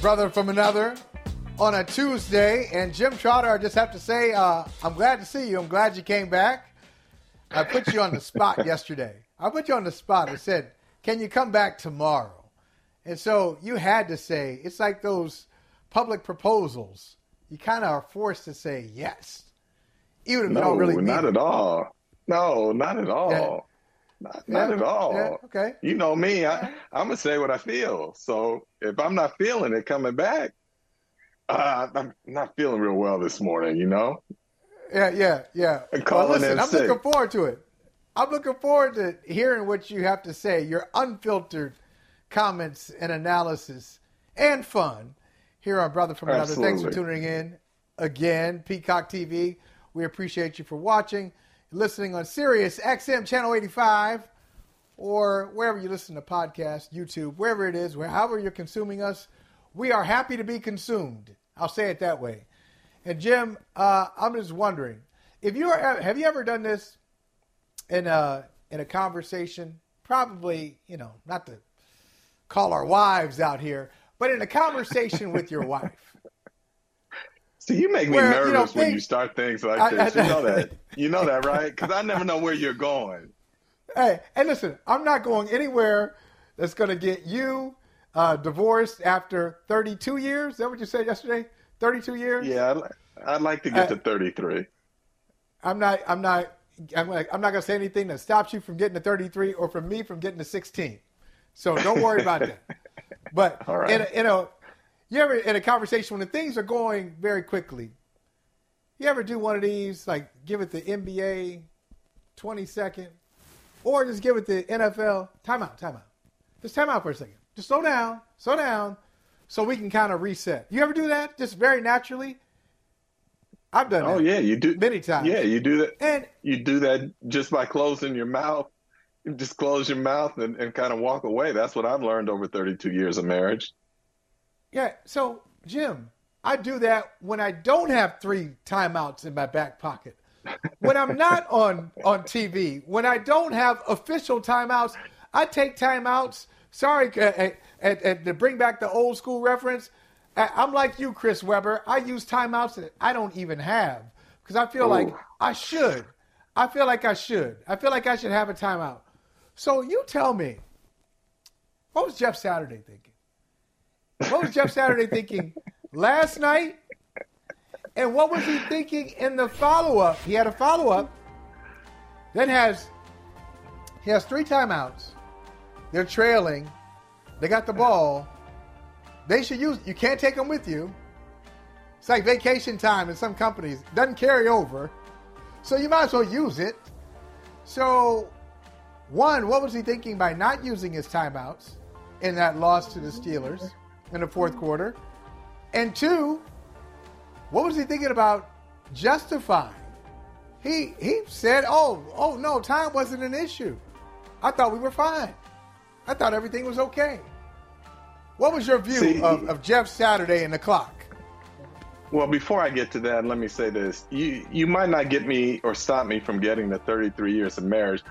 Brother from Another on a Tuesday. And Jim Trotter, I just have to say, uh, I'm glad to see you. I'm glad you came back. I put you on the spot yesterday. I put you on the spot. I said, Can you come back tomorrow? And so you had to say, it's like those public proposals. You kind of are forced to say yes. Even if no, you don't really not at all. No, not at all. Yeah. Not, Yeah, at all. yeah, okay. You know me. I, I'm gonna say what I feel. So if I'm not feeling it coming back, uh, I'm not feeling real well this morning. You know. Yeah, yeah, yeah. And Well, calling listen, in I'm sick. looking forward to it. I'm looking forward to hearing what you have to say, your unfiltered comments and analysis and fun here on Brother from Another. Absolutely. Thanks for tuning in again, Peacock TV. We appreciate you for watching, listening on Sirius XM Channel 85, or wherever you listen to podcasts, YouTube, wherever it is, where, however you're consuming us. We are happy to be consumed. I'll say it that way. And Jim, uh, I'm just wondering if you are have you ever done this in a in a conversation? Probably, you know, not to call our wives out here, but in a conversation with your wife. So you make me Where, you nervous know, when things- you start things like I- this. I- you know that. You know that, right? Because I never know where you're going. Hey, and listen, I'm not going anywhere that's going to get you uh, divorced after 32 years. Is that what you said yesterday? 32 years? Yeah, I'd, I'd like to get Uh, to 33. I'm not. I'm not. I'm, like, I'm not going to say anything that stops you from getting to 33 or from me from getting to 16. So don't worry about that. But All right. in, a, in a, you ever in a conversation when the things are going very quickly, you ever do one of these like give it the NBA 20 second, or just give it the NFL timeout, timeout, just timeout for a second, just slow down, slow down, so we can kind of reset. You ever do that just very naturally? I've done. Oh yeah, you do Many times. Yeah, you do that. And You do that just by closing your mouth. Just close your mouth and, and kind of walk away. That's what I've learned over 32 years of marriage. Yeah, so Jim, I do that when I don't have three timeouts in my back pocket. When I'm not on on TV, when I don't have official timeouts, I take timeouts. Sorry, uh, uh, uh, to bring back the old school reference, I- I'm like you, Chris Webber. I use timeouts that I don't even have because I feel like I should. I feel like I should. I feel like I should have a timeout. So you tell me, what was Jeff Saturday thinking? What was Jeff Saturday thinking last night? And what was he thinking in the follow up? He had a follow up that has he has three timeouts. They're trailing. They got the ball. They should use you can't take them with you. It's like vacation time in some companies. Doesn't carry over. So you might as well use it. So one, what was he thinking by not using his timeouts in that loss to the Steelers in the fourth quarter? And two, what was he thinking about justifying? He he said, "Oh, oh no, time wasn't an issue. I thought we were fine. I thought everything was okay." What was your view See- of, of Jeff Saturday and the clock? Well, before I get to that, let me say this. You you might not get me or stop me from getting the 33 years of marriage,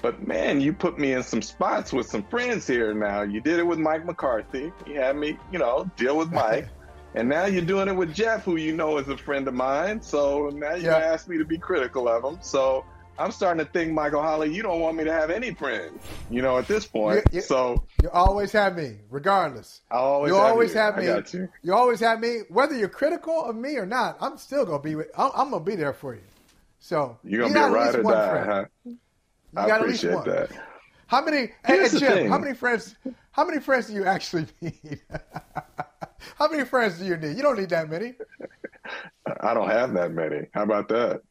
but man, you put me in some spots with some friends here now. You did it with Mike McCarthy. You had me, you know, deal with Mike. And now you're doing it with Jeff, who you know is a friend of mine. So now you Yeah. ask me to be critical of him. So I'm starting to think, Michael Holley, you don't want me to have any friends, you know, at this point. You- you- so You always have me, regardless. I'll always you have always you. have I me. got you. always have me. Whether you're critical of me or not, I'm still gonna be. With, I'm, I'm gonna be there for you. So You're going to be a ride or die, huh? You I got at least appreciate one. that. How many? Hey, Here's hey, Jim, how many friends? How many friends do you actually need? how many friends do you need? You don't need that many. I don't have that many. How about that?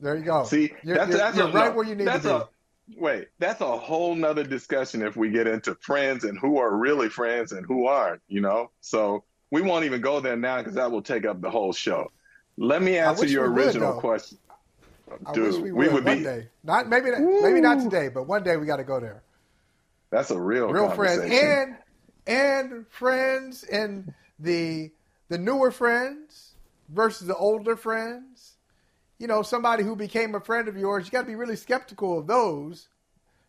There you go. See, you're, that's you're, that's you're a, right no, where you need to be. A, wait, that's a whole nother discussion if we get into friends and who are really friends and who aren't. You know, so we won't even go there now because that will take up the whole show. Let me answer your we would, original though. question. Dude, wish we would, would one be. day. Not maybe not, maybe not today, but one day we got to go there. That's a real Real friends and and friends and the the newer friends versus the older friends. You know, somebody who became a friend of yours, you got to be really skeptical of those.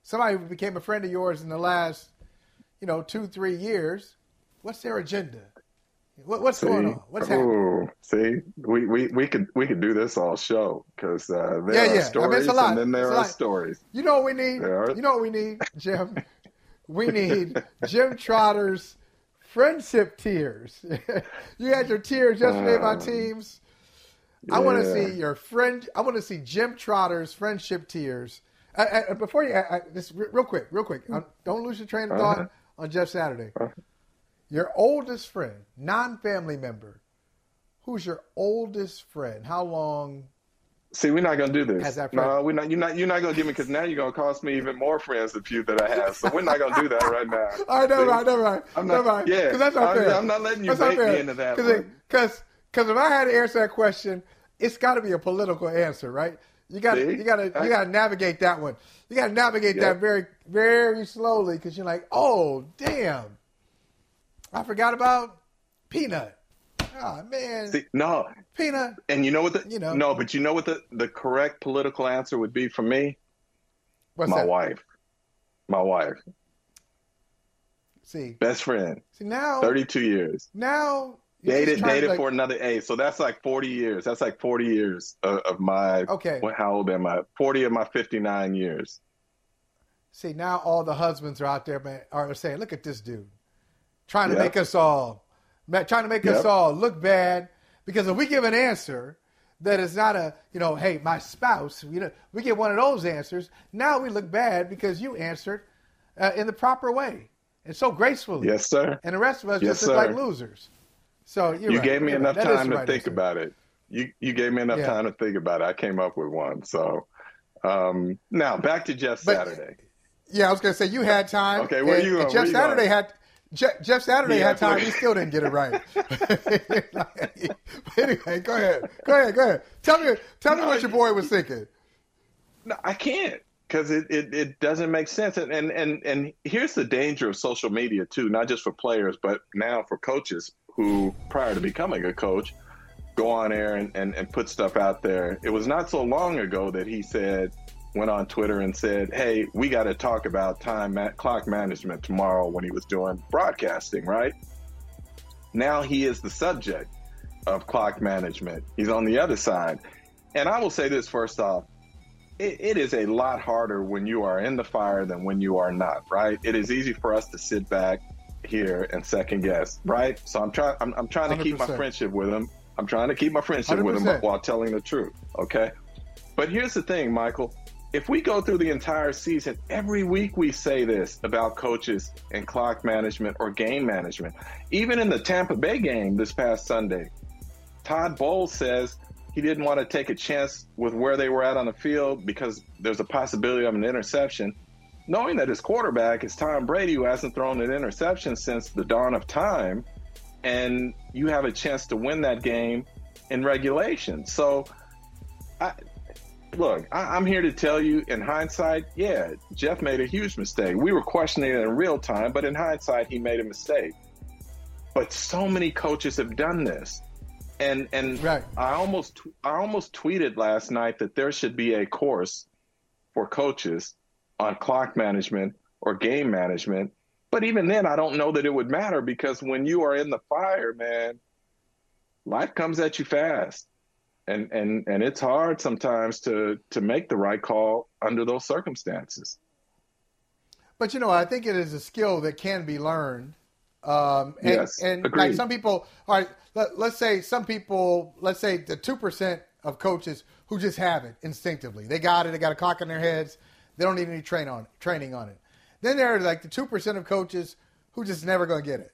Somebody who became a friend of yours in the last, you know, two three years. What's their agenda? What, what's See? going on? What's happening? Ooh, see, we, we, we could we could do this all show because uh, there Yeah, are yeah. I mean, stories a lot. and then there It's are stories. You know what we need? There are- You know what we need, Jim? we need Jim Trotter's friendship tiers. you had your tiers yesterday, my Um, teams. I want to see your friend. I want to see Jim Trotter's friendship tiers. Uh, uh, before you, uh, uh, this real quick, real quick. Uh, don't lose your train of thought Uh-huh. on Jeff Saturday. Uh-huh. Your oldest friend, non-family member. Who's your oldest friend? How long? See, we're not gonna do this. No, we're not. You're not. You're not gonna give me because now you're gonna cost me even more friends than few that I have. So we're not gonna do that right now. All right, never mind, never mind. I'm never not- mind. yeah, because that's not I'm- fair. I'm not letting you That's bait me into that Cause. Because because if I had to answer that question, it's got to be a political answer, right? You got to you got to you got to navigate that one. You got to navigate Yep. that very very slowly because you're like, oh damn, I forgot about Peanut. Oh man, See, no, Peanut. and you know what the You know. no, but you know what the the correct political answer would be for me? What's my that? wife, my wife, See, best friend, see now, thirty-two years. now Dated dated like- for another A, so that's like forty years. That's like forty years of, of my. Okay. What, how old am I? Forty of my fifty-nine years. See, now all the husbands are out there, man, are saying, "Look at this dude, trying to make us all, trying to make us all look bad." Because if we give an answer that is not a, you know, hey, my spouse, you know, we get one of those answers. Now we look bad because you answered uh, in the proper way and so gracefully. Yes, sir. And the rest of us Yes, just look like losers. So you're you right. gave me You're enough right. Time to right think answer. about it. You you gave me enough Yeah. time to think about it. I came up with one. So um, now back to Jeff But- Saturday. Yeah, I was gonna say you had time. Okay, where and- you going? Jeff Saturday going? had Je- Jeff Saturday He had time. He still didn't get it right. anyway, go ahead. Go ahead. Go ahead. Tell me. Tell me No, what your boy was thinking. No, I can't because it, it, it doesn't make sense. And, and and and here's the danger of social media too, not just for players, but now for coaches who, prior to becoming a coach, go on air and, and, and put stuff out there. It was not so long ago that he said, went on Twitter and said, "Hey, we got to talk about time ma- clock management tomorrow." When he was doing broadcasting, right? Now he is the subject of clock management. He's on the other side. And I will say this first off it, it is a lot harder when you are in the fire than when you are not, right? It is easy for us to sit back here and second guess, right? So I'm trying, I'm, I'm trying to keep my friendship with him. I'm trying to keep my friendship with him while telling the truth, okay? But here's the thing, Michael. If we go through the entire season, every week we say this about coaches and clock management or game management. Even in the Tampa Bay game this past Sunday, Todd Bowles says he didn't want to take a chance with where they were at on the field because there's a possibility of an interception, knowing that his quarterback is Tom Brady, who hasn't thrown an interception since the dawn of time, and you have a chance to win that game in regulation. So, I, look, I, I'm here to tell you, in hindsight, yeah, Jeff made a huge mistake. We were questioning it in real time, but in hindsight, he made a mistake. But so many coaches have done this and and Right. I almost I almost tweeted last night that there should be a course for coaches on clock management or game management. But even then, I don't know that it would matter because when you are in the fire, man, life comes at you fast, and and and it's hard sometimes to to make the right call under those circumstances. But you know, I think it is a skill that can be learned. Um, and, Yes, and like some people, all right, let, let's say some people, let's say the two percent of coaches who just have it instinctively. They got it. They got a clock in their heads. They don't need any train on training on it. Then there are like the two percent of coaches who just never going to get it.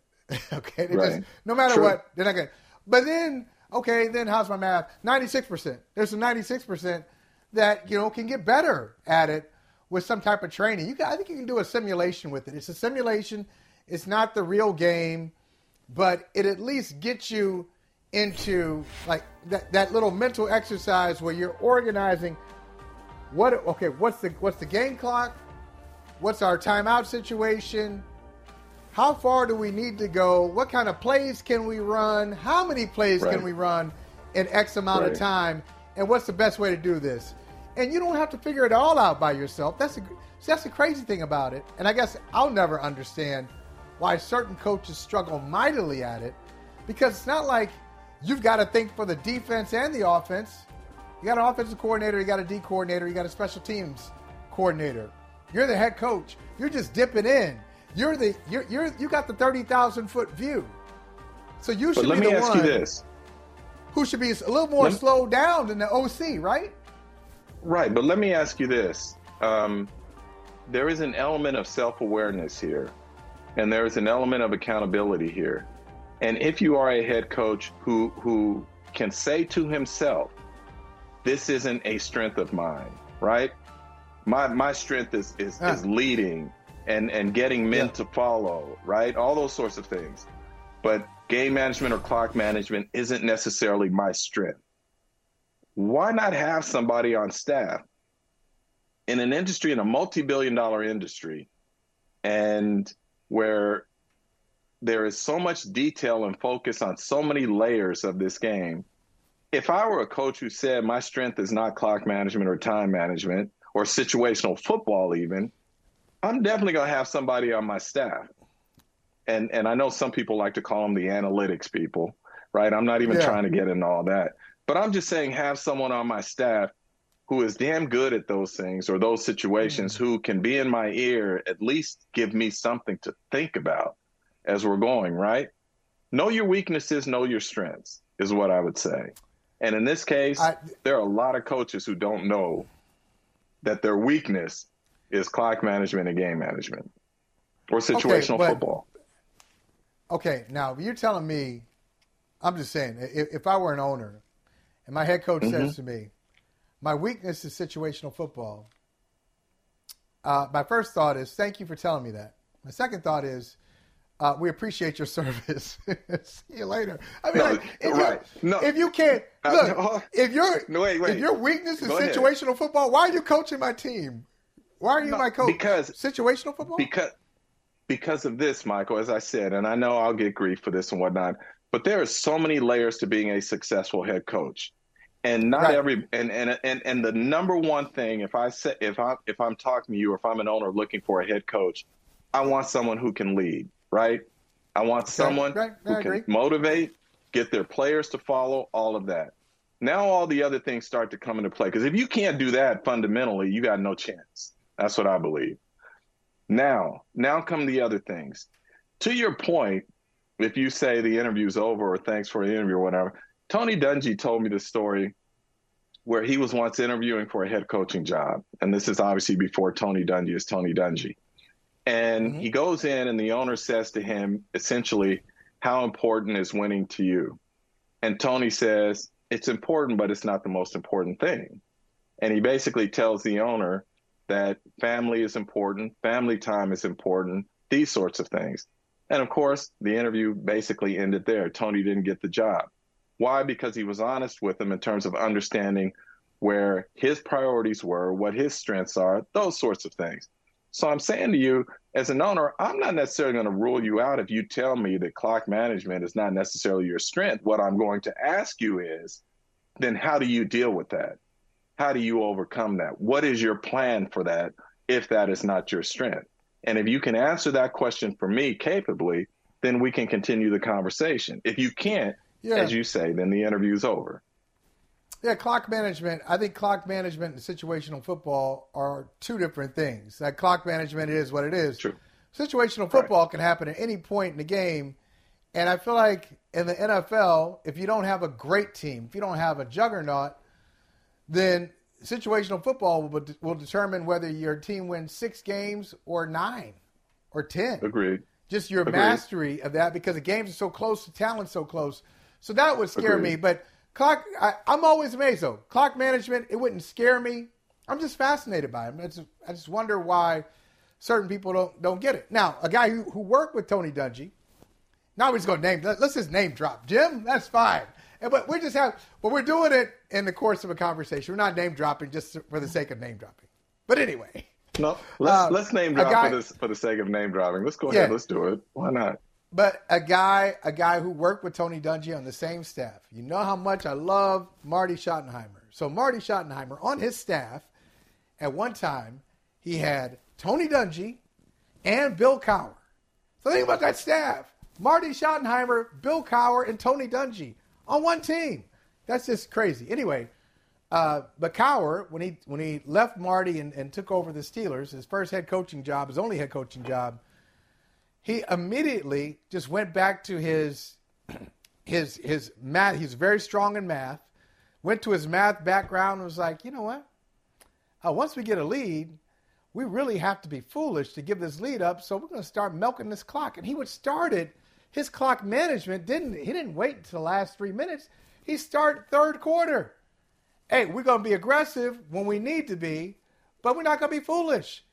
okay, they just Right. no matter True. what, they're not going. to But then, okay, then how's my math? Ninety six percent. There's some ninety six percent that you know can get better at it with some type of training. You can, I think you can do a simulation with it. It's a simulation. It's not the real game, but it at least gets you into like that, that little mental exercise where you're organizing what okay what's the what's the game clock what's our timeout situation how far do we need to go what kind of plays can we run how many plays Right. can we run in x amount of time and what's the best way to do this and you don't have to figure it all out by yourself that's a that's the crazy thing about it and i guess i'll never understand why certain coaches struggle mightily at it because it's not like you've got to think for the defense and the offense. You got an offensive coordinator, you got a D coordinator, you got a special teams coordinator. You're the head coach. You're just dipping in. You're the you're, you're you got the thirty thousand foot view. So you But should let be me the ask one you this. who should be a little more Let- slowed down than the OC, right? Right, but let me ask you this. Um, there is an element of self awareness here, and there is an element of accountability here. And if you are a head coach who, who can say to himself, this isn't a strength of mine, right? My, my strength is, is, Ah. is leading and, and getting men Yeah. to follow, right? All those sorts of things. But game management or clock management isn't necessarily my strength why not have somebody on staff in an industry in a multi-billion dollar industry and where there is so much detail and focus on so many layers of this game if i were a coach who said my strength is not clock management or time management or situational football even i'm definitely going to have somebody on my staff and and i know some people like to call them the analytics people right i'm not even Yeah. trying to get into all that but I'm just saying, have someone on my staff who is damn good at those things or those situations mm. who can be in my ear, at least give me something to think about as we're going, right? Know your weaknesses, know your strengths, is what I would say. And in this case, I- there are a lot of coaches who don't know that their weakness is clock management and game management or situational but- football. Okay, now you're telling me, I'm just saying, if, if I were an owner and my head coach says to me, my weakness is situational football, uh, my first thought is, thank you for telling me that. My second thought is, uh, we appreciate your service. See you later. I mean, No, like, if, right. you, No. if you can't Uh, look, no. if your No, wait, wait. if your weakness is Go ahead. situational football, why are you coaching my team? Why are you No, my coach? because- situational football. because because of this, Michael, as I said, and I know I'll get grief for this and whatnot, but there are so many layers to being a successful head coach. And not Right. every and, and and and the number one thing if I say if I if I'm talking to you or if I'm an owner looking for a head coach, I want someone who can lead, right? I want someone right. Who can motivate, get their players to follow, all of that. Now all the other things start to come into play because if you can't do that fundamentally, you got no chance. That's what I believe. Now, now come the other things. To your point, if you say the interview's over or thanks for the interview or whatever, Tony Dungy told me the story where he was once interviewing for a head coaching job. And this is obviously before Tony Dungy is Tony Dungy. And mm-hmm. he goes in and the owner says to him essentially, How important is winning to you? And Tony says, It's important, but it's not the most important thing. And he basically tells the owner that family is important, family time is important, these sorts of things. And of course, the interview basically ended there. Tony didn't get the job. Why? Because he was honest with him in terms of understanding where his priorities were, what his strengths are, those sorts of things. So I'm saying to you, as an owner, I'm not necessarily going to rule you out if you tell me that clock management is not necessarily your strength. What I'm going to ask you is, then how do you deal with that? How do you overcome that? What is your plan for that if that is not your strength? And if you can answer that question for me capably, then we can continue the conversation. If you can't, Yeah. as you say, then the interview's over. Yeah, clock management. I think clock management and situational football are two different things. That clock management is what it is. True. Situational football can happen at any point in the game. And I feel like in the NFL, if you don't have a great team, if you don't have a juggernaut, then situational football will, will determine whether your team wins six games or nine or 10 Agreed. just your Agreed. mastery of that because the games are so close, the talent's so close. So that would scare Agreed. me. But clock, I, I'm always amazed though. Clock management, it wouldn't scare me. I'm just fascinated by it. I just, I just wonder why certain people don't don't get it. Now, a guy who, who worked with Tony Dungy Now just going to name. Let's just name drop Jim. That's fine. But we're just have, but we're doing it in the course of a conversation. We're not name dropping just for the sake of name dropping. But anyway. No, let's uh, let's name drop guy, for this for the sake of name dropping. Let's go ahead. Yeah. Let's do it. Why not? But a guy, a guy who worked with Tony Dungy on the same staff. You know how much I love Marty Schottenheimer. So Marty Schottenheimer on his staff, at one time, he had Tony Dungy and Bill Cowher. So think about that staff: Marty Schottenheimer, Bill Cowher, and Tony Dungy on one team. That's just crazy. Anyway, uh, but Cowher, when he when he left Marty and, and took over the Steelers, his first head coaching job, his only head coaching job, he immediately just went back to his his his math. He's very strong in math. Went to his math background and was like, you know what? Uh, once we get a lead, we really have to be foolish to give this lead up. So we're going to start milking this clock. And he would start it his clock management didn't he didn't wait until the last three minutes. He started third quarter. Hey, we're gonna be aggressive when we need to be, but we're not gonna be foolish.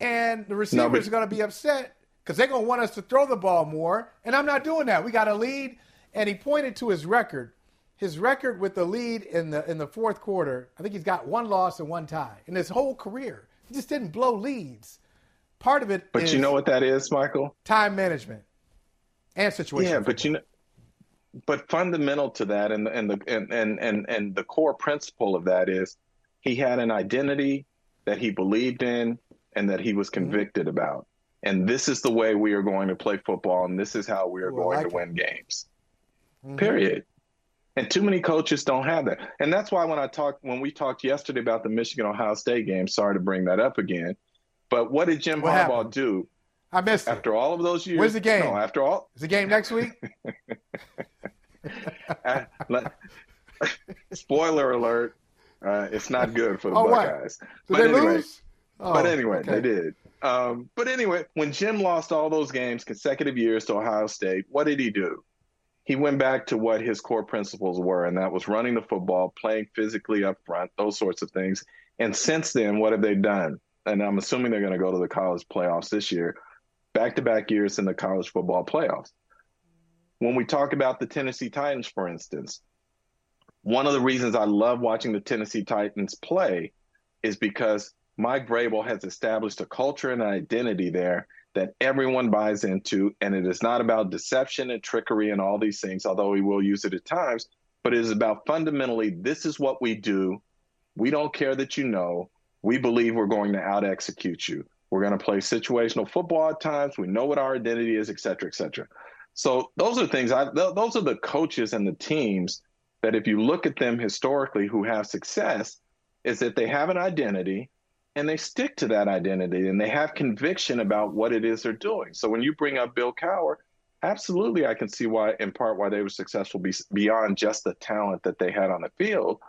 And the receivers no, but- are gonna be upset because they're gonna want us to throw the ball more. And I'm not doing that. We got a lead. And he pointed to his record. His record with the lead in the in the fourth quarter, I think he's got one loss and one tie in his whole career. He just didn't blow leads. Part of it But you know what that is, Michael? Time management and situation. Yeah, but you know, but fundamental to that, and and the and and and and the core principle of that is he had an identity that he believed in and that he was mm-hmm. convicted mm-hmm. about. And this is the way we are going to play football, and this is how we are Ooh, going like to it. win games. Mm-hmm. Period. And too many coaches don't have that. And that's why when I talked when we talked yesterday about the Michigan Ohio State game, sorry to bring that up again, but what did Jim what Harbaugh happened? do? I missed after it. all of those years. Where's the game? No, after all, is the game next week? Spoiler alert: uh, It's not good for the oh, Buckeyes. Did but they anyway, lose? Oh, but anyway, okay. they did. Um, but anyway, when Jim lost all those games consecutive years to Ohio State, what did he do? He went back to what his core principles were, and that was running the football, playing physically up front, those sorts of things. And since then, what have they done? And I'm assuming they're going to go to the college playoffs this year back to back years in the college football playoffs. When we talk about the Tennessee Titans, for instance, one of the reasons I love watching the Tennessee Titans play is because Mike Vrabel has established a culture and an identity there that everyone buys into. And it is not about deception and trickery and all these things, although he will use it at times, but it is about fundamentally this is what we do. We don't care that you know. We believe we're going to out execute you. We're going to play situational football at times. We know what our identity is, et cetera, et cetera. So those are things. I th- those are the coaches and the teams that, if you look at them historically, who have success, is that they have an identity and they stick to that identity and they have conviction about what it is they're doing. So when you bring up Bill Cowher, absolutely, I can see why, in part, why they were successful be- beyond just the talent that they had on the field.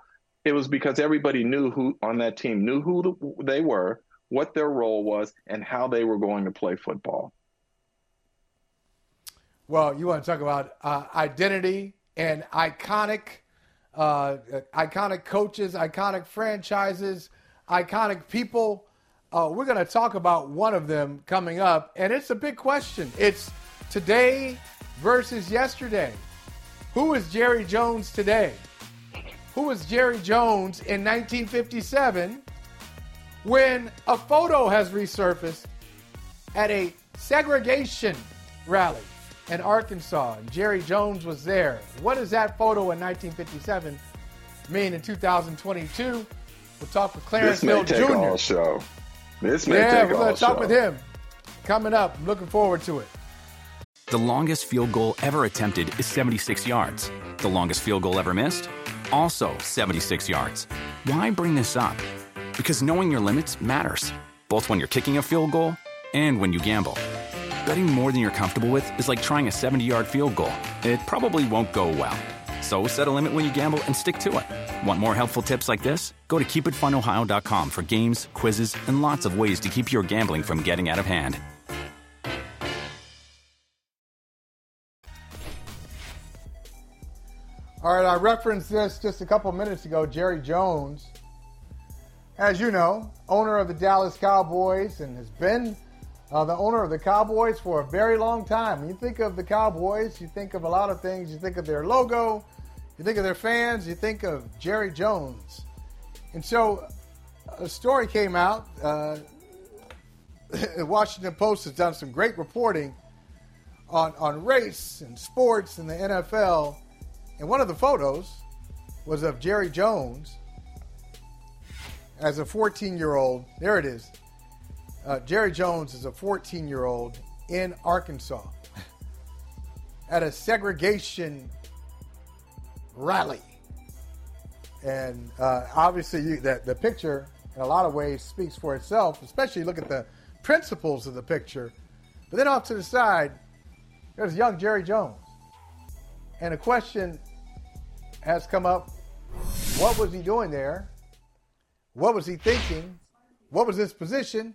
It was because everybody knew who on that team knew who the, they were what their role was, and how they were going to play football. Well, you want to talk about uh, identity and iconic, uh, iconic coaches, iconic franchises, iconic people. Uh, we're going to talk about one of them coming up, and it's a big question. It's today versus yesterday. Who is Jerry Jones today? Who was Jerry Jones in 1957? When a photo has resurfaced at a segregation rally in Arkansas, and Jerry Jones was there. What does that photo in 1957 mean in 2022? We'll talk with Clarence Hill Jr. All show. This may yeah, take we're going to talk with him coming up. I'm looking forward to it. The longest field goal ever attempted is 76 yards. The longest field goal ever missed, also 76 yards. Why bring this up? Because knowing your limits matters, both when you're kicking a field goal and when you gamble. Betting more than you're comfortable with is like trying a 70 yard field goal. It probably won't go well. So set a limit when you gamble and stick to it. Want more helpful tips like this? Go to keepitfunohio.com for games, quizzes, and lots of ways to keep your gambling from getting out of hand. All right, I referenced this just a couple minutes ago. Jerry Jones as you know, owner of the Dallas Cowboys and has been uh, the owner of the Cowboys for a very long time. When you think of the Cowboys, you think of a lot of things. You think of their logo, you think of their fans, you think of Jerry Jones. And so a story came out. Uh, the Washington Post has done some great reporting on, on race and sports and the NFL. And one of the photos was of Jerry Jones as a 14 year old. There it is. Uh, Jerry Jones is a 14 year old in Arkansas at a segregation rally. And uh, obviously, you, that the picture, in a lot of ways, speaks for itself, especially look at the principles of the picture. But then off to the side, there's young Jerry Jones. And a question has come up what was he doing there? What was he thinking? What was his position?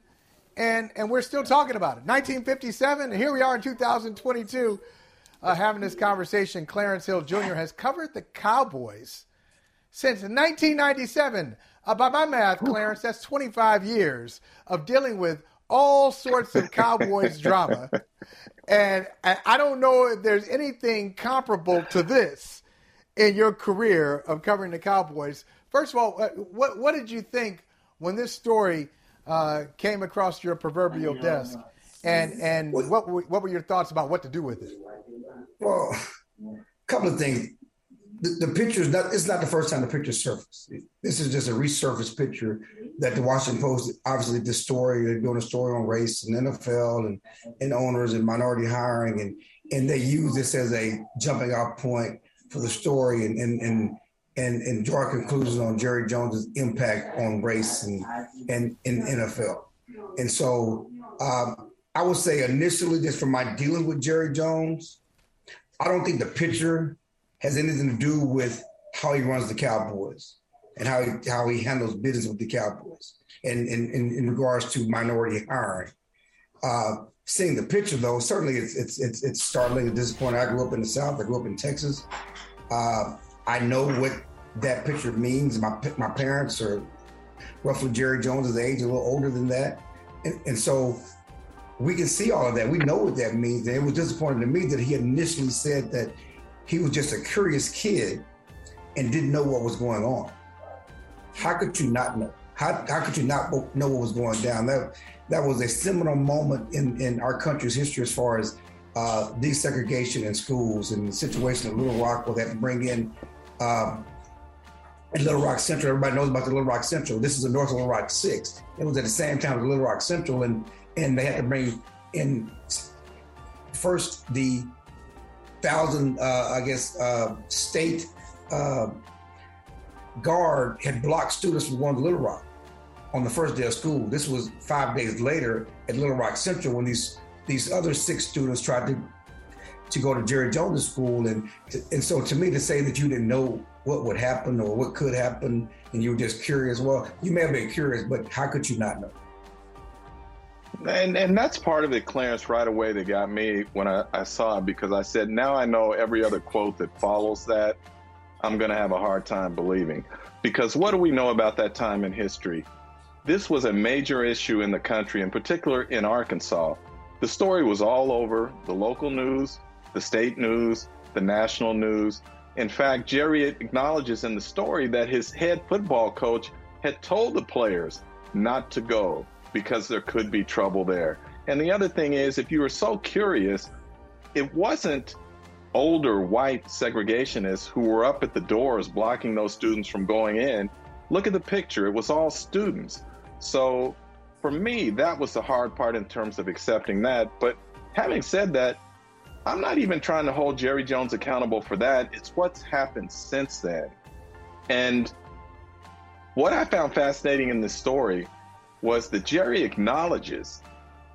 And, and we're still talking about it. 1957, and here we are in 2022 uh, having this conversation. Clarence Hill Jr. has covered the Cowboys since 1997. Uh, by my math, Clarence, that's 25 years of dealing with all sorts of Cowboys drama. And I don't know if there's anything comparable to this in your career of covering the Cowboys. First of all, uh, what, what did you think when this story uh, came across your proverbial desk? And, and what, what were your thoughts about what to do with it? Well, a couple of things the, the picture is not it's not the first time the picture surfaced. This is just a resurfaced picture that the Washington Post obviously this story, they're doing a story on race and NFL and, and owners and minority hiring and and they use this as a jumping off point for the story and and and and, and draw conclusions on Jerry Jones's impact on race and and in NFL. And so um, I would say initially, just from my dealing with Jerry Jones, I don't think the picture has anything to do with how he runs the Cowboys and how he, how he handles business with the Cowboys and in, regards to minority hiring. Uh, seeing the picture though, certainly it's, it's, it's, it's startling and disappointing. I grew up in the South. I grew up in Texas. Uh, I know what that picture means. My, my parents are roughly Jerry Jones's age, a little older than that. And, and so we can see all of that. We know what that means. And it was disappointing to me that he initially said that he was just a curious kid and didn't know what was going on. How could you not know? How, how could you not know what was going down? That that was a seminal moment in, in our country's history as far as uh, desegregation in schools and the situation in Little Rock where they had to bring in um, Little Rock Central. Everybody knows about the Little Rock Central. This is the North Little Rock Six. It was at the same time as Little Rock Central, and and they had to bring in first the thousand, uh, I guess, uh, state uh, guard had blocked students from going to Little Rock on the first day of school. This was five days later at Little Rock Central when these these other six students tried to to go to Jerry Jones School, and and so to me to say that you didn't know what would happen or what could happen, and you were just curious, well, you may have been curious, but how could you not know? And and that's part of it, Clarence, right away that got me when I, I saw it because I said, now I know every other quote that follows that, I'm going to have a hard time believing. Because what do we know about that time in history? This was a major issue in the country, in particular in Arkansas. The story was all over the local news, the state news, the national news. In fact, Jerry acknowledges in the story that his head football coach had told the players not to go because there could be trouble there. And the other thing is, if you were so curious, it wasn't older white segregationists who were up at the doors blocking those students from going in. Look at the picture, it was all students. So for me, that was the hard part in terms of accepting that. But having said that, I'm not even trying to hold Jerry Jones accountable for that. It's what's happened since then. And what I found fascinating in this story was that Jerry acknowledges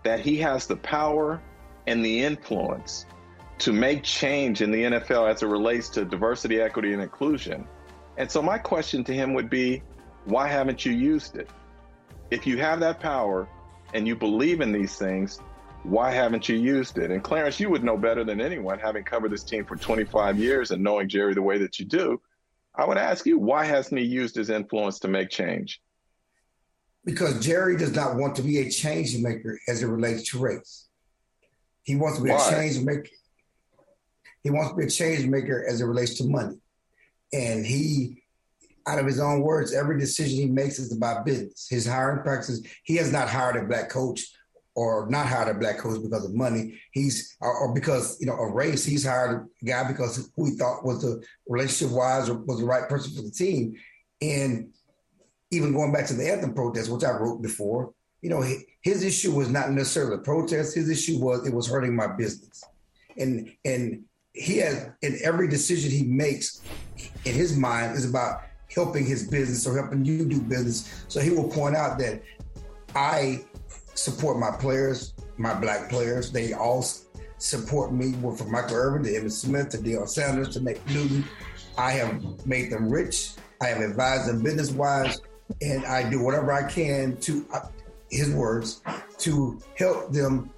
that he has the power and the influence to make change in the NFL as it relates to diversity, equity, and inclusion. And so, my question to him would be why haven't you used it? If you have that power and you believe in these things, why haven't you used it? And Clarence, you would know better than anyone, having covered this team for 25 years and knowing Jerry the way that you do. I would ask you, why hasn't he used his influence to make change? Because Jerry does not want to be a change maker as it relates to race. He wants to be Why? a change maker. He wants to be a change maker as it relates to money. And he, out of his own words, every decision he makes is about business. His hiring practices, he has not hired a black coach or not hired a black coach because of money. He's or, or, because you know of race. He's hired a guy because who he thought was the relationship wise or was the right person for the team. And even going back to the anthem protest, which I wrote before, you know, his issue was not necessarily the protest. His issue was it was hurting my business, and and he has in every decision he makes in his mind is about helping his business or helping you do business. So he will point out that I support my players, my black players. They all support me. From Michael Irvin to Emmitt Smith to Deion Sanders to Nate Newton. I have made them rich. I have advised them business wise, and I do whatever I can to, uh, his words, to help them,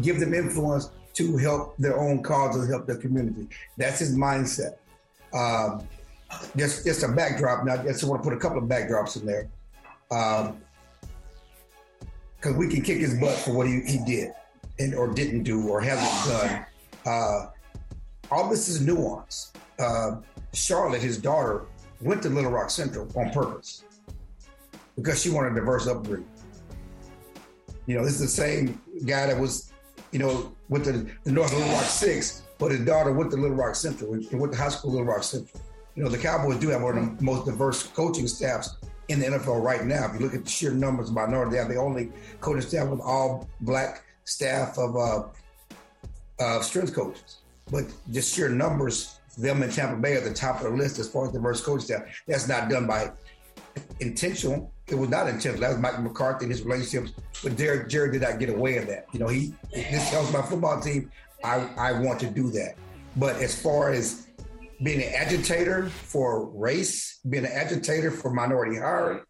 give them influence to help their own cause and help their community. That's his mindset. Um, just, just a backdrop. Now, I just want to put a couple of backdrops in there. Um, because we can kick his butt for what he, he did and or didn't do or hasn't done. Uh, all this is nuance. Uh, Charlotte, his daughter, went to Little Rock Central on purpose because she wanted a diverse upbringing. You know, this is the same guy that was, you know, with the, the North Little Rock Six, but his daughter went to Little Rock Central, went to high school Little Rock Central. You know, the Cowboys do have one of the most diverse coaching staffs in the NFL right now. If you look at the sheer numbers of minority, they have the only coaching staff with all black staff of uh, uh, strength coaches. But just sheer numbers, them in Tampa Bay are the top of the list as far as diverse coaching staff. That's not done by intentional. It was not intentional. That was Mike McCarthy and his relationships. But Jerry, Jerry did not get away with that. You know, he this tells my football team. I, I want to do that. But as far as being an agitator for race, being an agitator for minority hiring.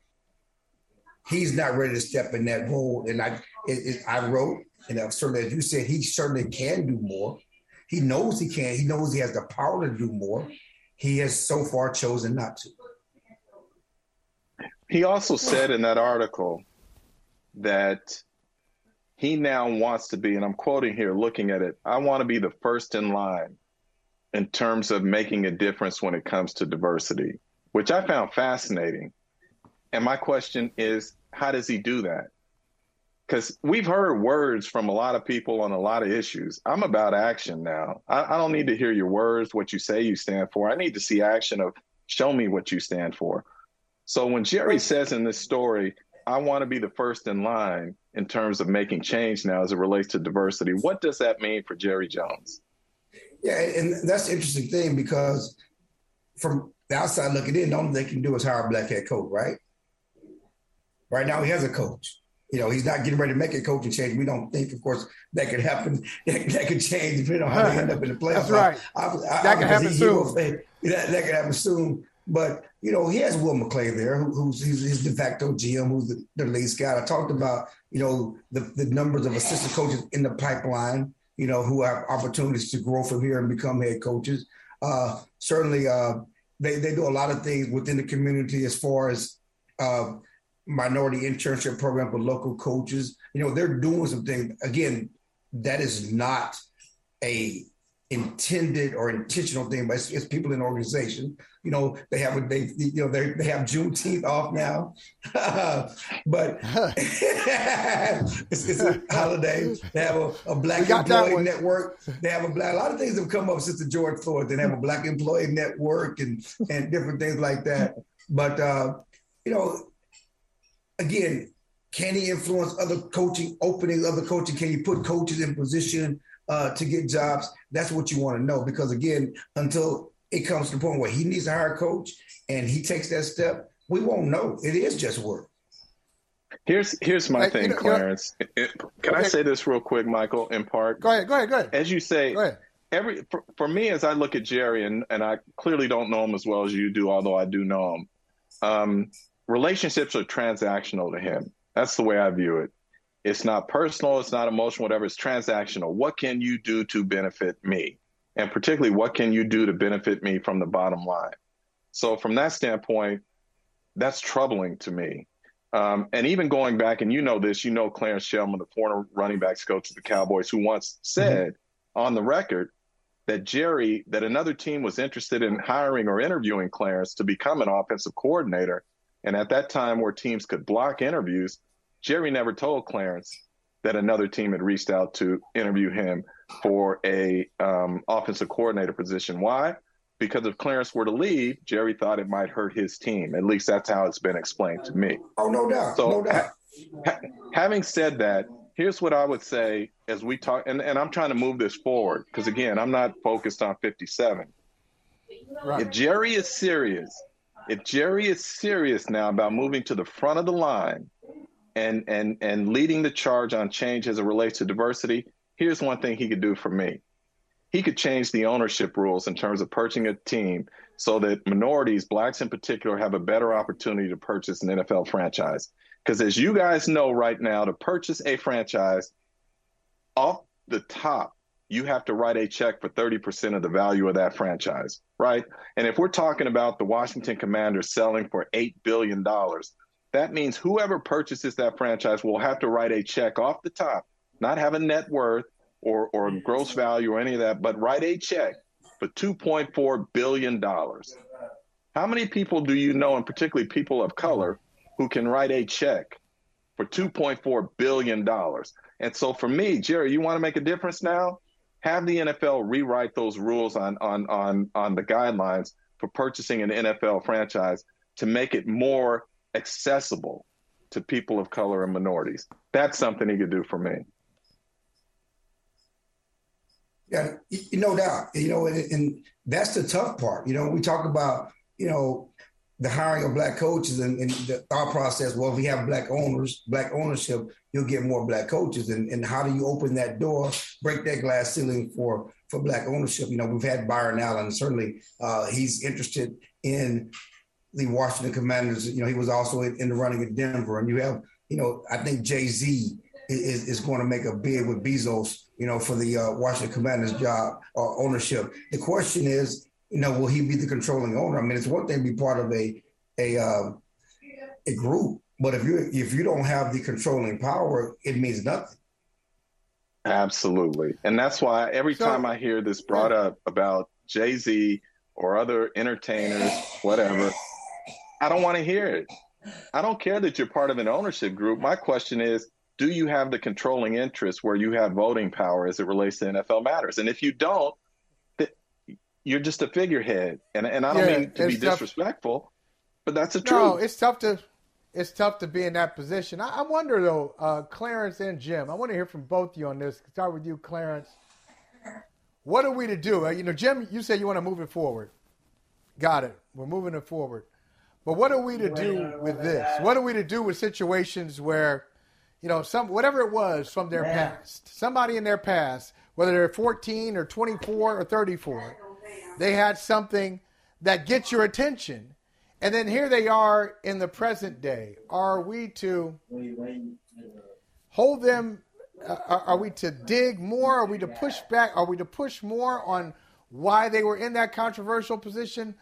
He's not ready to step in that role. And I, it, it, I wrote, and certainly as you said, he certainly can do more. He knows he can. He knows he has the power to do more. He has so far chosen not to. He also said in that article that he now wants to be, and I'm quoting here, looking at it, I want to be the first in line in terms of making a difference when it comes to diversity, which I found fascinating. And my question is, how does he do that? Because we've heard words from a lot of people on a lot of issues. I'm about action now. I, I don't need to hear your words, what you say you stand for. I need to see action of show me what you stand for. So when Jerry says in this story, I want to be the first in line in terms of making change now as it relates to diversity, what does that mean for Jerry Jones? Yeah, and that's the interesting thing because from the outside looking in, the only thing they can do is hire a black head coach, right? Right now, he has a coach. You know, he's not getting ready to make a coaching change. We don't think, of course, that could happen. that could change depending on how they end up in the playoffs. That's right. I, I, that could happen soon. that, that could happen soon. But you know, he has Will McClay there, who, who's his de facto GM, who's the, the lead scout. I talked about you know the, the numbers of assistant coaches in the pipeline you know, who have opportunities to grow from here and become head coaches. Uh, certainly, uh, they, they do a lot of things within the community as far as uh, minority internship program for local coaches. You know, they're doing some things. Again, that is not a intended or intentional thing, but it's, it's people in organization. You know, they have a, they you know they they have Juneteenth off now, but it's, it's, a holiday. They have a, a black employee network. They have a black. A lot of things have come up since the George Floyd. They have a black employee network and and different things like that. But uh, you know, again, can he influence other coaching openings, other coaching? Can you put coaches in position uh, to get jobs? That's what you want to know because again, until it comes to the point where he needs to hire a coach and he takes that step, we won't know. It is just work. Here's here's my thing, you know, Clarence. You know, can okay. I say this real quick, Michael? In part, go ahead. Go ahead. Go ahead. As you say, every for, for, me, as I look at Jerry, and and I clearly don't know him as well as you do, although I do know him. Um, relationships are transactional to him. That's the way I view it. It's not personal, it's not emotional, whatever. It's transactional. What can you do to benefit me? And particularly, what can you do to benefit me from the bottom line? So, from that standpoint, that's troubling to me. Um, and even going back, and you know this, you know Clarence Shelmon, the former running backs coach of the Cowboys, who once said mm-hmm. on the record that Jerry, that another team was interested in hiring or interviewing Clarence to become an offensive coordinator. And at that time, where teams could block interviews, Jerry never told Clarence that another team had reached out to interview him for a um, offensive coordinator position. Why? Because if Clarence were to leave, Jerry thought it might hurt his team. At least that's how it's been explained to me. Oh, no doubt. So, no doubt. Ha- having said that, here's what I would say as we talk, and, and I'm trying to move this forward because again, I'm not focused on 57. Right. If Jerry is serious, if Jerry is serious now about moving to the front of the line and and and leading the charge on change as it relates to diversity, here's one thing he could do for me. He could change the ownership rules in terms of purchasing a team so that minorities, blacks in particular, have a better opportunity to purchase an NFL franchise. Because as you guys know right now, to purchase a franchise off the top, you have to write a check for 30% of the value of that franchise, right? And if we're talking about the Washington Commanders selling for $8 billion, that means whoever purchases that franchise will have to write a check off the top, not have a net worth or, or mm. gross value or any of that, but write a check for $2.4 billion. How many people do you know, and particularly people of color, who can write a check for $2.4 billion? And so for me, Jerry, you want to make a difference now? Have the NFL rewrite those rules on, on, on, on the guidelines for purchasing an NFL franchise to make it more accessible to people of color and minorities. That's something he could do for me. Yeah, no doubt. You know, and, and, that's the tough part. You know, we talk about you know the hiring of black coaches and, and the thought process. Well, if we have black owners, black ownership, you'll get more black coaches. And, and how do you open that door, break that glass ceiling for for black ownership? You know, we've had Byron Allen. Certainly, uh, he's interested in the Washington Commanders. You know, he was also in, in the running at Denver. And you have, you know, I think Jay Z is, is going to make a bid with Bezos, you know, for the uh, Washington Commanders job or uh, ownership. The question is, you know, will he be the controlling owner? I mean, it's one thing to be part of a a uh, a group, but if you if you don't have the controlling power, it means nothing. Absolutely, and that's why every so, time I hear this brought up about Jay Z or other entertainers, whatever, I don't want to hear it. I don't care that you're part of an ownership group. My question is, do you have the controlling interest where you have voting power as it relates to NFL matters? And if you don't, you're just a figurehead. And and I don't yeah, mean to be tough. disrespectful, but that's the truth. No, it's tough to it's tough to be in that position. I, I wonder though, uh, Clarence and Jim. I want to hear from both of you on this. Start with you, Clarence. What are we to do? Uh, you know, Jim, you said you want to move it forward. Got it. We're moving it forward. But what are we to do with this? What are we to do with situations where, you know, some whatever it was from their past, somebody in their past, whether they're 14 or 24 or 34, they had something that gets your attention. And then here they are in the present day. Are we to hold them? Uh, are we to dig more? Are we to push back? Are we to push more on why they were in that controversial position?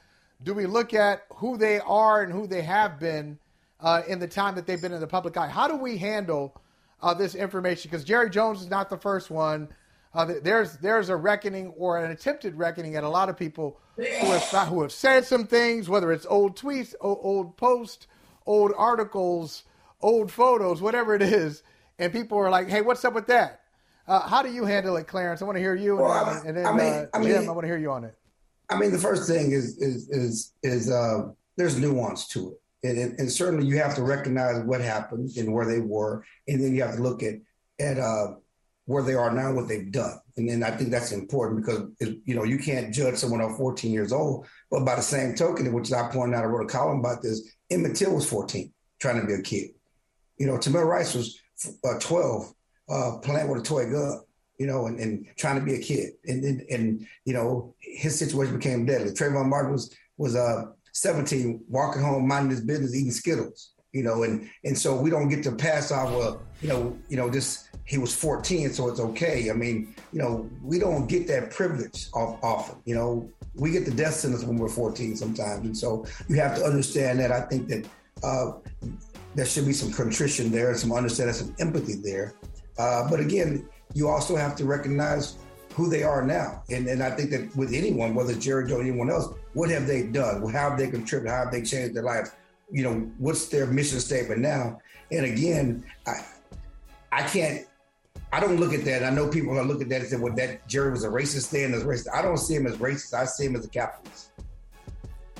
Do we look at who they are and who they have been uh, in the time that they've been in the public eye? How do we handle uh, this information? Because Jerry Jones is not the first one. Uh, there's there's a reckoning or an attempted reckoning at a lot of people who have who have said some things, whether it's old tweets, old, old posts, old articles, old photos, whatever it is, and people are like, "Hey, what's up with that?" Uh, how do you handle it, Clarence? I want to hear you, well, and, and, then I mean, uh, I mean, Jim, I want to hear you on it. I mean, the first thing is is is is uh, there's nuance to it, and, and, certainly you have to recognize what happened and where they were, and then you have to look at at uh, where they are now, and what they've done. And then I think that's important because, it, you know, you can't judge someone at 14 years old. But by the same token, which I pointed out, I wrote a column about this, Emmett Till was 14, trying to be a kid. You know, Tamir Rice was uh, 12, uh, playing with a toy gun, you know, and, and trying to be a kid. And, and, and, you know, his situation became deadly. Trayvon Martin was, was uh, 17, walking home, minding his business, eating Skittles you know, and and so we don't get to pass off, well, you know, you know, this he was 14, so it's okay. I mean, you know, we don't get that privilege often. You know, we get the death sentence when we're 14 sometimes, and so you have to understand that. I think that uh, there should be some contrition there, some understanding, some empathy there. Uh, but again, you also have to recognize who they are now. And, and I think that with anyone, whether it's Jerry or anyone else, what have they done? How have they contributed? How have they changed their life? You know, what's their mission statement now? And again, I I can't I don't look at that. I know people are look at that and say, well, that Jerry was a racist then as racist. I don't see him as racist. I see him as a capitalist.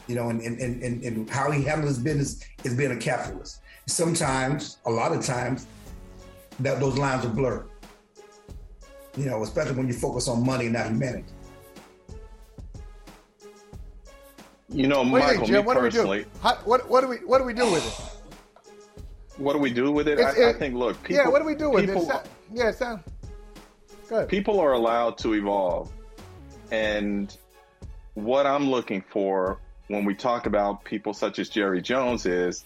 You know, and and, and, and how he handles his business is being a capitalist. Sometimes, a lot of times, that those lines are blurred. You know, especially when you focus on money, not humanity. You know, What do you Michael, think, Jim? me What do we do? How, what, what do we what do we do with it? what do we do with it? It's- I, I think, look, people, yeah, what do we do with people, it? Sa- Yeah, sound good. people are allowed to evolve. And what I'm looking for when we talk about people such as Jerry Jones is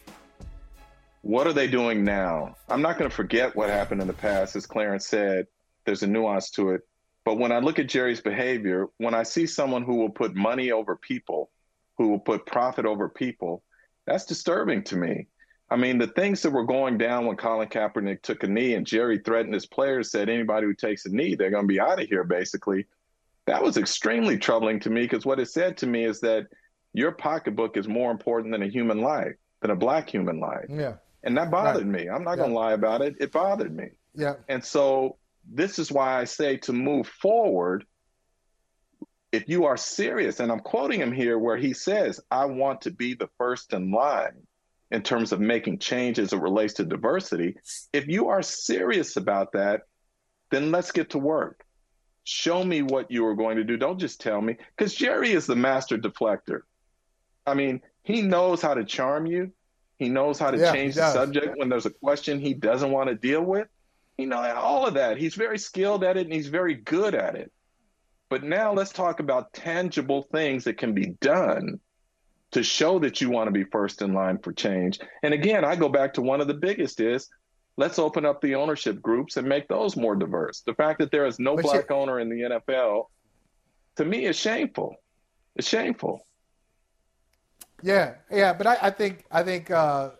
what are they doing now? I'm not going to forget what happened in the past. As Clarence said, there's a nuance to it. But when I look at Jerry's behavior, when I see someone who will put money over people, who will put profit over people, that's disturbing to me. I mean, the things that were going down when Colin Kaepernick took a knee and Jerry threatened his players, said anybody who takes a knee, they're going to be out of here, basically. That was extremely troubling to me because what it said to me is that your pocketbook is more important than a human life, than a black human life. Yeah, And that bothered Right. me. I'm not Yeah. going to lie about it. It bothered me. yeah, And so this is why I say to move forward, if you are serious, and I'm quoting him here where he says, I want to be the first in line in terms of making change as it relates to diversity. If you are serious about that, then let's get to work. Show me what you are going to do. Don't just tell me, because Jerry is the master deflector. I mean, he knows how to charm you. He knows how to Yeah, change the subject when there's a question he doesn't want to deal with. You know, all of that. He's very skilled at it and he's very good at it. But now let's talk about tangible things that can be done to show that you want to be first in line for change. And again, I go back to one of the biggest is let's open up the ownership groups and make those more diverse. The fact that there is no But black you- owner in the NFL, to me, is shameful. It's shameful. yeah, yeah. But I, I think I think uh,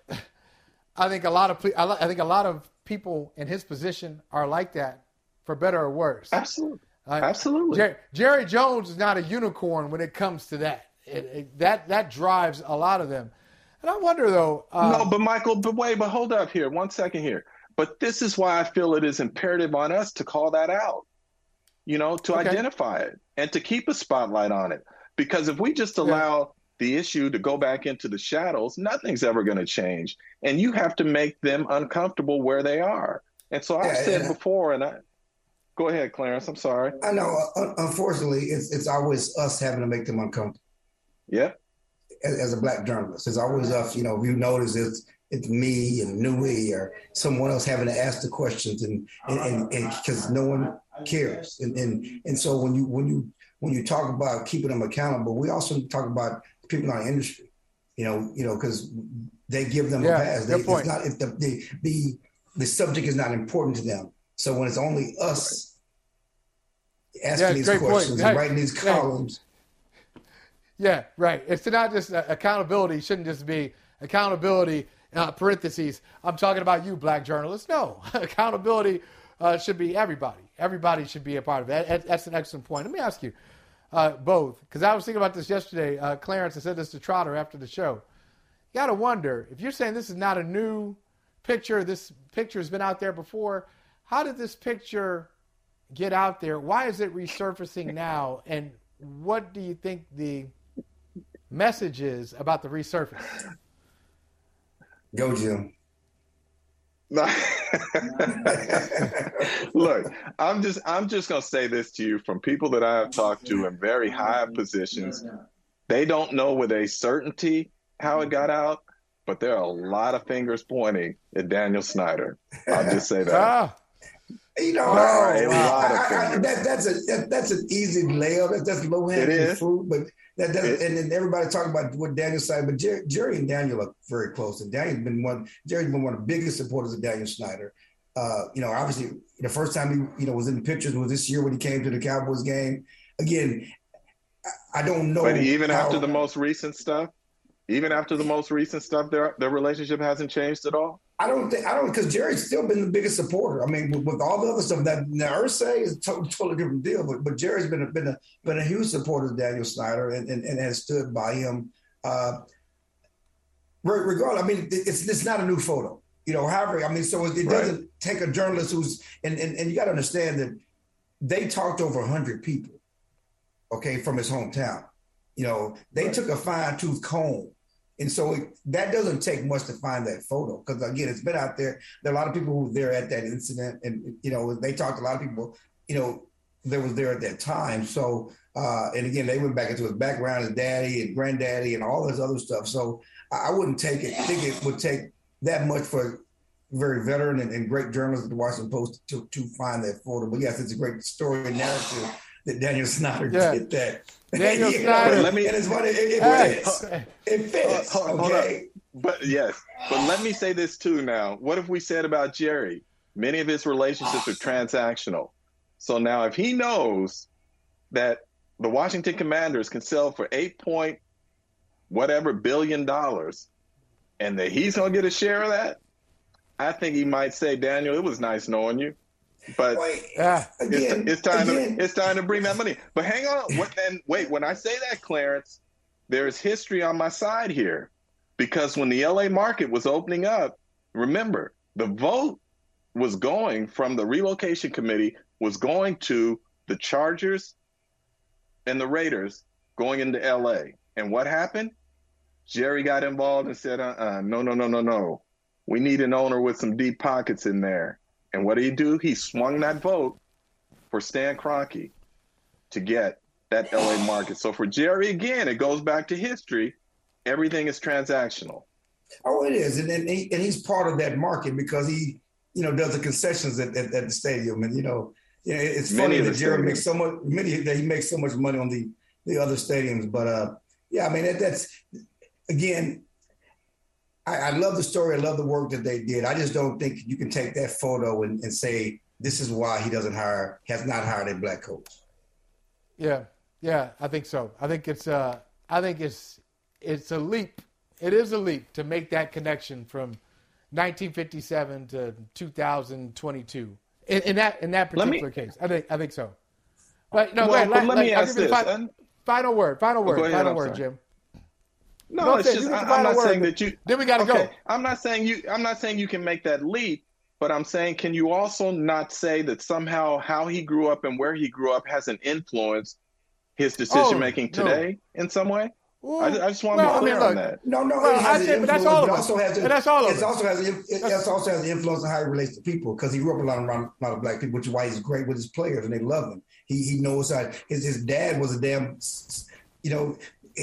I think a lot of I think a lot of people in his position are like that, for better or worse. Absolutely. Uh, Absolutely. Jerry, Jerry Jones is not a unicorn when it comes to that. It, it, that that drives a lot of them. And I wonder though. Uh, no, but Michael, but wait, but hold up here, one second here. But this is why I feel it is imperative on us to call that out, you know, to Okay. identify it and to keep a spotlight on it. Because if we just allow the issue to go back into the shadows, nothing's ever going to change. And you have to make them uncomfortable where they are. And so I've Yeah, said yeah. before, and I go ahead, Clarence. I'm sorry. I know. Uh, unfortunately, it's it's always us having to make them uncomfortable. Yeah. As, as a black journalist, it's always us. You know, if you notice, it's it's me and Nui or someone else having to ask the questions, and and and because no one cares, and and and so when you when you when you talk about keeping them accountable, we also talk about people in our industry. You know, you know, because they give them Yeah, a pass. They, point. It's not if the, the the the subject is not important to them. So when it's only us asking Yeah, these questions and writing these columns. Yeah, right. It's not just uh, accountability. Shouldn't just be accountability. Uh, parentheses. I'm talking about you, black journalists. No, accountability uh, should be everybody. Everybody should be a part of it. That- That's an excellent point. Let me ask you uh, both, because I was thinking about this yesterday. Uh, Clarence, I said this to Trotter after the show. You got to wonder if you're saying this is not a new picture. This picture has been out there before. How did this picture get out there? Why is it resurfacing now? And what do you think the message is about the resurface? Go, Jim. Look, I'm just I'm just gonna say this to you from people that I have talked to in very high positions. They don't know with a certainty how it got out, but there are a lot of fingers pointing at Daniel Snyder. I'll just say that. Ah, You know, Oh, I- wow. I- I- I- that, that's a that, that's an easy layup. That's, that's low It hanging fruit. But that doesn't. And then everybody talking about what Daniel said. But Jerry, Jerry and Daniel are very close. And Daniel's been one. Jerry's been one of the biggest supporters of Daniel Snyder. Uh, you know, obviously, the first time he you know was in the pictures was this year when he came to the Cowboys game. Again, I, I don't know. But even how- after the most recent stuff, Even after the most recent stuff, their their relationship hasn't changed at all. I don't think I don't because Jerry's still been the biggest supporter. I mean, with, with all the other stuff that now is a totally, totally different deal, but but Jerry's been a, been a been a huge supporter of Daniel Snyder and, and, and has stood by him. Uh, regardless, I mean, it's it's not a new photo, you know. However, I mean, so it, it doesn't right. take a journalist who's and and, and you got to understand that they talked to over hundred people, okay, from his hometown. You know, they right. took a fine tooth comb and so it, that doesn't take much to find that photo because again, it's been out there. There are a lot of people who were there at that incident, and you know, they talked to a lot of people. You know, that was there at that time. So, uh, and again, they went back into his background, his daddy and granddaddy, and all this other stuff. So, I wouldn't take it. Think it would take that much for very veteran and, and great journalist at the Washington Post to, to find that photo. But yes, it's a great story and narrative that Daniel Snyder yeah. did that. Daniel Snyder. Let me. And it's funny. It, it, fits. It fits. Hold, hold, okay. But yes, but let me say this too. Now, what if we said about Jerry? Many of his relationships are transactional. So now, if he knows that the Washington Commanders can sell for eight point whatever billion dollars, and that he's gonna get a share of that, I think he might say, Daniel, it was nice knowing you. But again, it's, it's, time again. to it's time to bring that money. But hang on, what then? Wait, when I say that, Clarence, there's history on my side here, because when the LA market was opening up, remember the vote was going from the relocation committee was going to the Chargers and the Raiders going into LA. And what happened? Jerry got involved and said, uh uh no, no, no, no, no. We need an owner with some deep pockets in there. And what did he do? He swung that vote for Stan Kroenke to get that LA market. So for Jerry, again, it goes back to history. Everything is transactional. Oh, it is, and and, he, and he's part of that market because he, you know, does the concessions at, at, at the stadium, and you know, it's funny that Jerry makes so much, many that he makes so much money on the the other stadiums. But uh, yeah, I mean that, that's again, I, I, love the story. I love the work that they did. I just don't think you can take that photo and, and say this is why he doesn't hire, has not hired a black coach. Yeah, yeah, I think so. I think it's uh, I think it's it's a leap. It is a leap to make that connection from 1957 to 2022 in, in that in that particular me, case. I think I think so. But no, well, let, let, me ask this. Final, final word. Final word. Ahead, final word, Jim. No, no it's just I, am not saying that you. Then we got to okay, go. I'm not saying you. I'm not saying you can make that leap, but I'm saying can you also not say that somehow how he grew up and where he grew up has an influence his decision oh, making oh, today no. in some way? Ooh, I, I, just want well, to be clear I mean, look, on that. No, no, well, I said, but that's all of it. Also has a, that's all of it. Also has a, it also has an influence on how he relates to people because he grew up around, around a lot of black people, which is why he's great with his players and they love him. He he knows how his his dad was a damn, you know,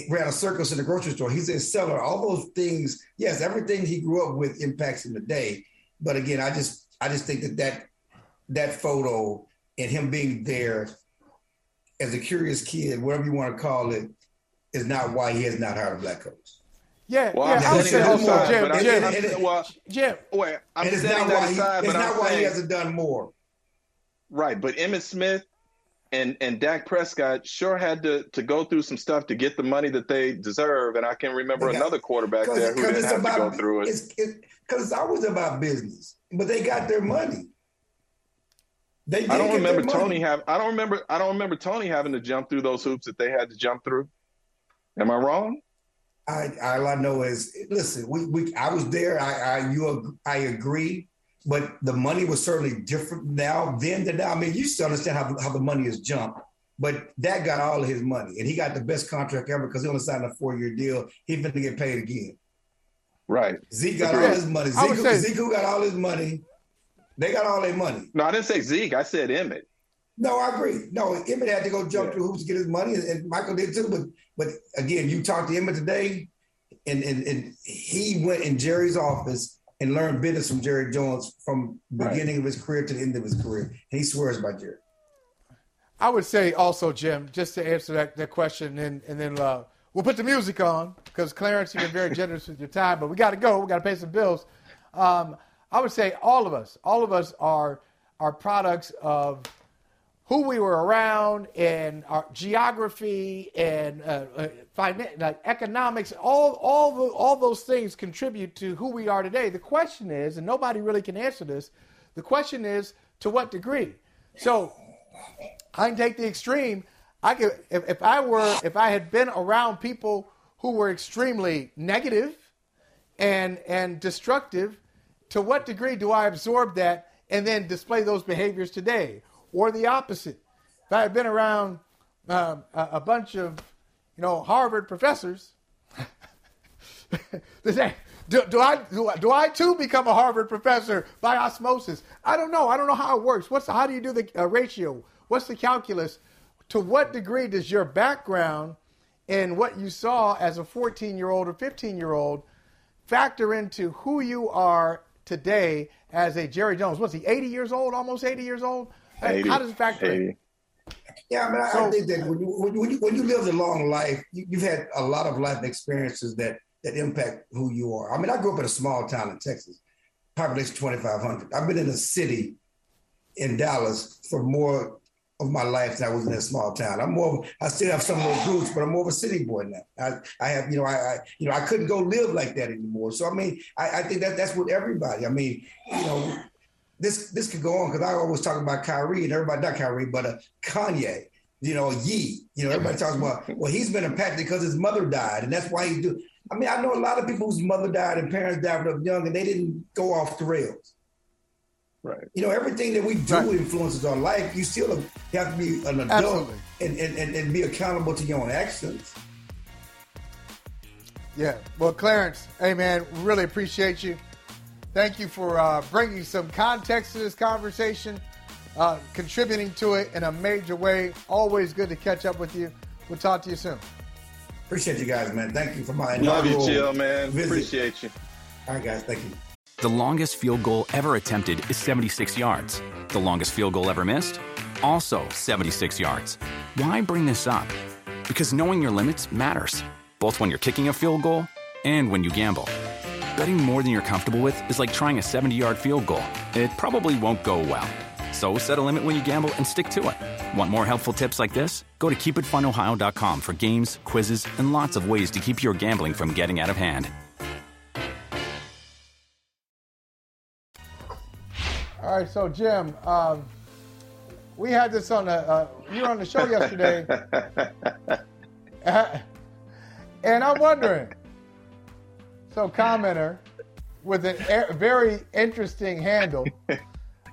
ran a circus in the grocery store. He's a seller. All those things, yes, everything he grew up with impacts him today. But again, I just I just think that that that photo and him being there as a curious kid, whatever you want to call it, is not why he has not hired a black coach. Yeah, well, yeah. I would say also, Jim, Jim, Jim, Jim, well, Jim. Wait, I'm and it's not why, he, aside, it's not why saying, he hasn't done more. Right, but Emmitt Smith and and Dak Prescott sure had to to go through some stuff to get the money that they deserve. And I can remember got, another quarterback there who didn't have about, to go through it. Because it's, it's always about business, but they got their money. They I don't remember Tony have. I don't remember. I don't remember Tony having to jump through those hoops that they had to jump through. Am I wrong? I all I know is listen. We, we I was there. I I you I agree but the money was certainly different now then than now. I mean, you still understand how, how the money has jumped, but that got all of his money, and he got the best contract ever because he only signed a four year deal. He's going to get paid again. Right. Zeke got all his money. Zeke, say- Zeke got all his money. They got all their money. No, I didn't say Zeke. I said Emmitt. No, I agree. No, Emmitt had to go jump yeah. through hoops to get his money, and Michael did too. But but again, you talked to Emmitt today, and, and and he went in Jerry's office and learned business from Jerry Jones from beginning right. of his career to the end of his career. He swears by Jerry. I would say also, Jim, just to answer that, that question, and, and then uh, we'll put the music on because Clarence, you've been very generous with your time, but we got to go. We got to pay some bills. Um, I would say all of us, all of us are are products of who we were around and our geography and uh, uh, finan- like economics, all, all, the, all those things contribute to who we are today. The question is, and nobody really can answer this, the question is to what degree? So I can take the extreme. I could, if, if I were, if I had been around people who were extremely negative and, and destructive, to what degree do I absorb that and then display those behaviors today? Or the opposite. If I had been around uh, a, bunch of, you know, Harvard professors, do, do, I, do, do I too become a Harvard professor by osmosis? I don't know. I don't know how it works. What's how do you do the uh, ratio? What's the calculus? To what degree does your background and what you saw as a 14 year old or 15 year old factor into who you are today as a Jerry Jones? What's he, 80 years old, almost 80 years old? 80, How does it factor 80. in? Yeah, I mean, I, so, I think that when you, when you when you live a long life, you, have had a lot of life experiences that that impact who you are. I mean, I grew up in a small town in Texas, population twenty five hundred. I've been in a city in Dallas for more of my life than I was in a small town. I'm more. I still have some of those roots, but I'm more of a city boy now. I, I have, you know, I, I, you know, I couldn't go live like that anymore. So I mean, I, I think that that's what everybody. I mean, you know, this this could go on because I always talk about Kyrie and everybody not Kyrie, but uh, Kanye. You know, Ye. You know, everybody talks about well, he's been impacted because his mother died, and that's why he do. I mean, I know a lot of people whose mother died and parents died when they were young, and they didn't go off the rails. Right. You know, everything that we do right. influences our life. You still have to be an adult and, and, and, and be accountable to your own actions. Yeah. Well, Clarence, hey man, really appreciate you. Thank you for uh, bringing some context to this conversation, uh, contributing to it in a major way. Always good to catch up with you. We'll talk to you soon. Appreciate you guys, man. Thank you for my love you, Jill, man. Visit. Appreciate you. All right, guys. Thank you. The longest field goal ever attempted is 76 yards. The longest field goal ever missed, also 76 yards. Why bring this up? Because knowing your limits matters, both when you're kicking a field goal and when you gamble. Betting more than you're comfortable with is like trying a 70 yard field goal. It probably won't go well. So set a limit when you gamble and stick to it. Want more helpful tips like this? Go to keepitfunohio.com for games, quizzes, and lots of ways to keep your gambling from getting out of hand. All right, so Jim, um, we had this on the uh, you were on the show yesterday, and I'm wondering so commenter with a very interesting handle.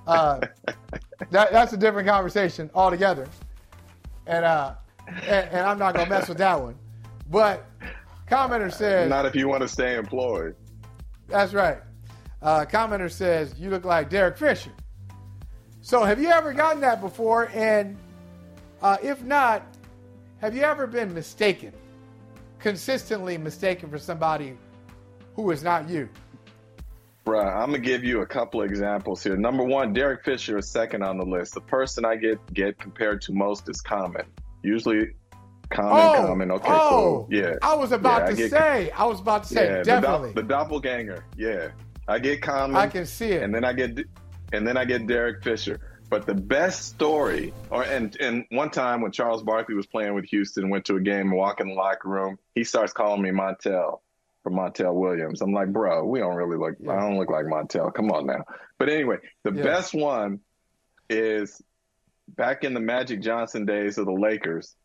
Uh, that, that's a different conversation altogether, and, uh, and, and I'm not gonna mess with that one. But commenter says, "Not if you want to stay employed." That's right. Uh, commenter says, "You look like Derek Fisher." So, have you ever gotten that before? And uh, if not, have you ever been mistaken, consistently mistaken for somebody who is not you? Bruh, I'm gonna give you a couple of examples here. Number one, Derek Fisher is second on the list. The person I get get compared to most is Common. Usually, Common, oh, Common. Okay, oh, cool. Yeah, I was about yeah, to I get, say. I was about to say yeah, definitely the, do- the doppelganger. Yeah, I get Common. I can see it, and then I get, and then I get Derek Fisher. But the best story, or and and one time when Charles Barkley was playing with Houston, went to a game, walk in the locker room, he starts calling me Montel for Montel Williams. I'm like, bro, we don't really look. Yeah. I don't look like Montel. Come on now. But anyway, the yeah. best one is back in the Magic Johnson days of the Lakers.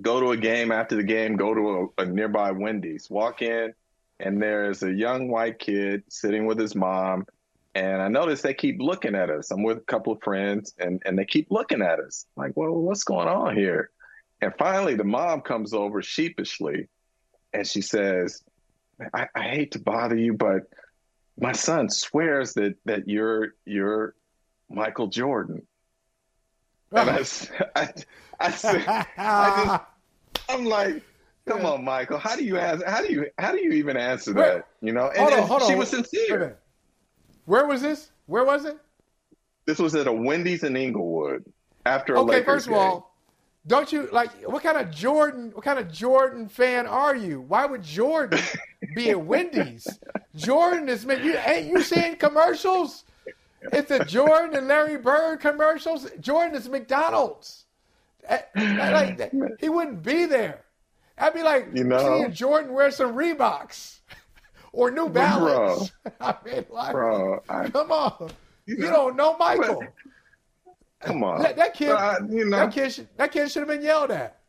Go to a game after the game. Go to a, a nearby Wendy's. Walk in, and there's a young white kid sitting with his mom. And I notice they keep looking at us. I'm with a couple of friends, and, and they keep looking at us. like, well, what's going on here? And finally, the mom comes over sheepishly, and she says, I, I hate to bother you, but my son swears that that you're you're Michael Jordan. And I, I, I, said, I just, I'm like, come yeah. on, Michael. How do you ask? How do you how do you even answer Wait, that? You know? And, hold on, hold she on. was sincere. Where was this? Where was it? This was at a Wendy's in Inglewood after a okay, Lakers first of all, don't you like what kind of Jordan? What kind of Jordan fan are you? Why would Jordan be at Wendy's? Jordan is man. You ain't you seeing commercials? It's a Jordan and Larry Bird commercials. Jordan is McDonald's. Eh, like, he wouldn't be there. I'd be like, You know? seeing Jordan wear some Reeboks or New Balance. I mean, like, Bro, I, come on. You You, don't know Michael. Come on. That, that kid, I- you know, that kid, should, that kid should have been yelled at.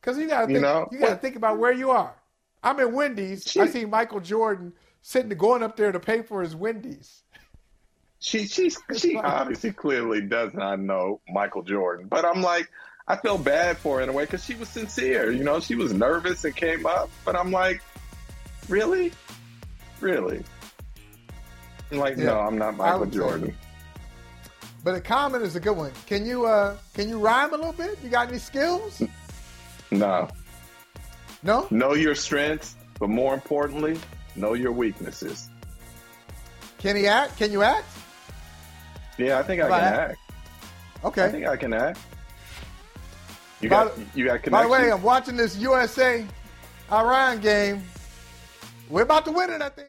Because you gotta You think, know? you gotta think about where you are. I'm in Wendy's. I see Michael Jordan sitting, going up there to pay for his Wendy's. she she's she obviously clearly does not know Michael Jordan. But I'm like, I feel bad for her in a way because she was sincere. You know, she was nervous and came up. But I'm like, really, really. I'm like, Yeah, no, I'm not Michael Jordan. But a comment is a good one. Can you uh can you rhyme a little bit? You got any skills? No, No? know your strengths, but more importantly, know your weaknesses. Can he act? Can you act? Yeah, I think I can that? act. Okay. I think I can act. You By got you got connection. By the way, I'm watching this USA Iran game. We're about to win it, I think.